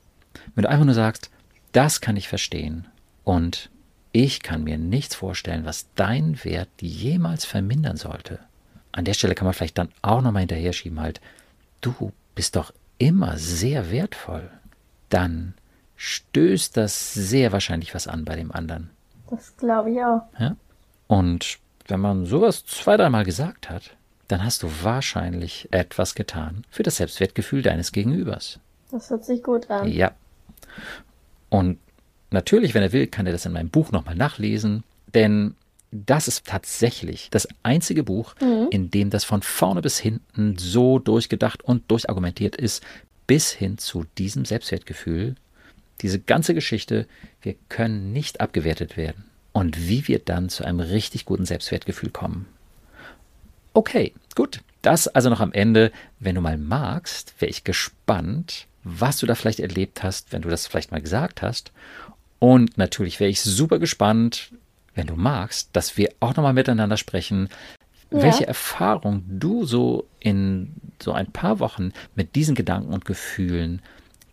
wenn du einfach nur sagst, das kann ich verstehen und ich kann mir nichts vorstellen, was dein Wert jemals vermindern sollte. An der Stelle kann man vielleicht dann auch nochmal hinterher schieben, halt, du bist doch immer sehr wertvoll. Dann stößt das sehr wahrscheinlich was an bei dem anderen. Das glaube ich auch. Ja? Und wenn man sowas zwei, dreimal gesagt hat, dann hast du wahrscheinlich etwas getan für das Selbstwertgefühl deines Gegenübers. Das hört sich gut an. Ja. Und natürlich, wenn er will, kann er das in meinem Buch nochmal nachlesen, denn das ist tatsächlich das einzige Buch, mhm. in dem das von vorne bis hinten so durchgedacht und durchargumentiert ist, bis hin zu diesem Selbstwertgefühl. Diese ganze Geschichte, wir können nicht abgewertet werden. Und wie wir dann zu einem richtig guten Selbstwertgefühl kommen. Okay, gut. Das also noch am Ende. Wenn du mal magst, wäre ich gespannt, was du da vielleicht erlebt hast, wenn du das vielleicht mal gesagt hast. Und natürlich wäre ich super gespannt, wenn du magst, dass wir auch nochmal miteinander sprechen, ja. welche Erfahrung du so in so ein paar Wochen mit diesen Gedanken und Gefühlen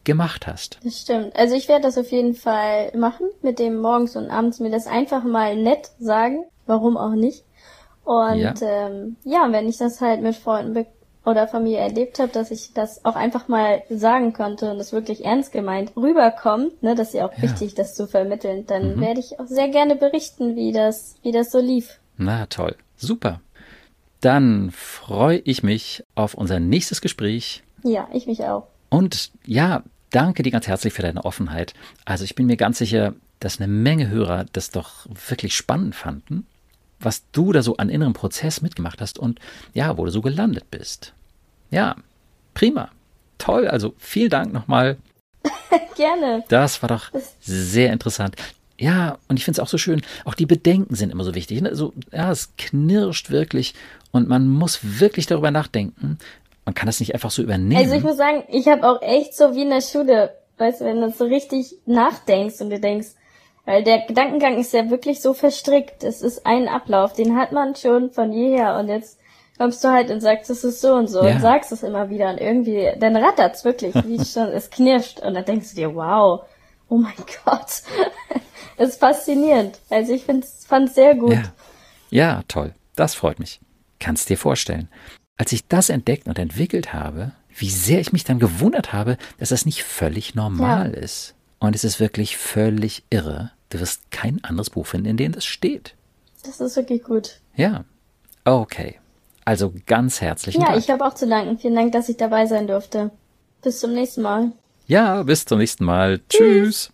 gemacht hast. Das stimmt. Also ich werde das auf jeden Fall machen, mit dem morgens und abends mir das einfach mal nett sagen. Warum auch nicht? Und ja, ähm, ja wenn ich das halt mit Freunden oder Familie erlebt habe, dass ich das auch einfach mal sagen konnte und das wirklich ernst gemeint rüberkommt, ne, das ist ja auch ja. wichtig, das zu vermitteln, dann mhm. werde ich auch sehr gerne berichten, wie das, wie das so lief. Na toll, super. Dann freue ich mich auf unser nächstes Gespräch. Ja, ich mich auch. Und ja, danke dir ganz herzlich für deine Offenheit. Also ich bin mir ganz sicher, dass eine Menge Hörer das doch wirklich spannend fanden was du da so an innerem Prozess mitgemacht hast und ja, wo du so gelandet bist. Ja, prima. Toll. Also vielen Dank nochmal. Gerne. Das war doch sehr interessant. Ja, und ich finde es auch so schön, auch die Bedenken sind immer so wichtig. Ne? So, ja, es knirscht wirklich und man muss wirklich darüber nachdenken. Man kann das nicht einfach so übernehmen. Also ich muss sagen, ich habe auch echt so wie in der Schule, weißt du, wenn du so richtig nachdenkst und du denkst, weil der Gedankengang ist ja wirklich so verstrickt. Es ist ein Ablauf, den hat man schon von jeher und jetzt kommst du halt und sagst, es ist so und so ja. und sagst es immer wieder und irgendwie, dann rattert's wirklich, wie schon, es knirscht und dann denkst du dir, wow, oh mein Gott, das ist faszinierend. Also ich fand's sehr gut. Ja. ja, toll, das freut mich. Kannst dir vorstellen. Als ich das entdeckt und entwickelt habe, wie sehr ich mich dann gewundert habe, dass das nicht völlig normal ja. ist. Und es ist wirklich völlig irre. Du wirst kein anderes Buch finden, in dem das steht. Das ist wirklich gut. Ja. Okay. Also ganz herzlichen ja, Dank. Ja, ich habe auch zu danken. Vielen Dank, dass ich dabei sein durfte. Bis zum nächsten Mal. Ja, bis zum nächsten Mal. Tschüss.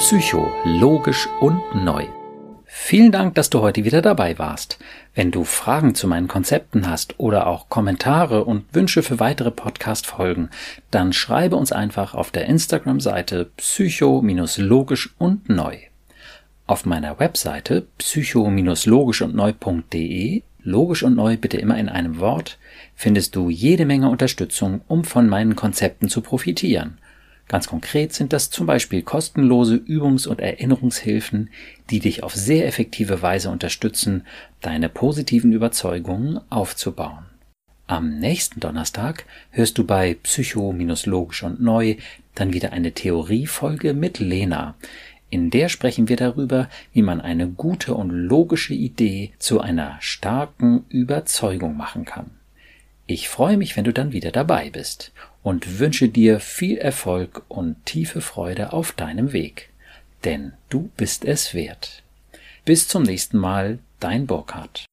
Psycho, logisch und neu. Vielen Dank, dass du heute wieder dabei warst. Wenn du Fragen zu meinen Konzepten hast oder auch Kommentare und Wünsche für weitere Podcast-Folgen, dann schreibe uns einfach auf der Instagram-Seite psycho-logisch und neu. Auf meiner Webseite psycho-logisch und neu.de, logisch und neu bitte immer in einem Wort, findest du jede Menge Unterstützung, um von meinen Konzepten zu profitieren. Ganz konkret sind das zum Beispiel kostenlose Übungs- und Erinnerungshilfen, die dich auf sehr effektive Weise unterstützen, deine positiven Überzeugungen aufzubauen. Am nächsten Donnerstag hörst du bei Psycho-Logisch und Neu dann wieder eine Theoriefolge mit Lena. In der sprechen wir darüber, wie man eine gute und logische Idee zu einer starken Überzeugung machen kann. Ich freue mich, wenn du dann wieder dabei bist und wünsche dir viel Erfolg und tiefe Freude auf deinem Weg. Denn du bist es wert. Bis zum nächsten Mal, dein Burkhard.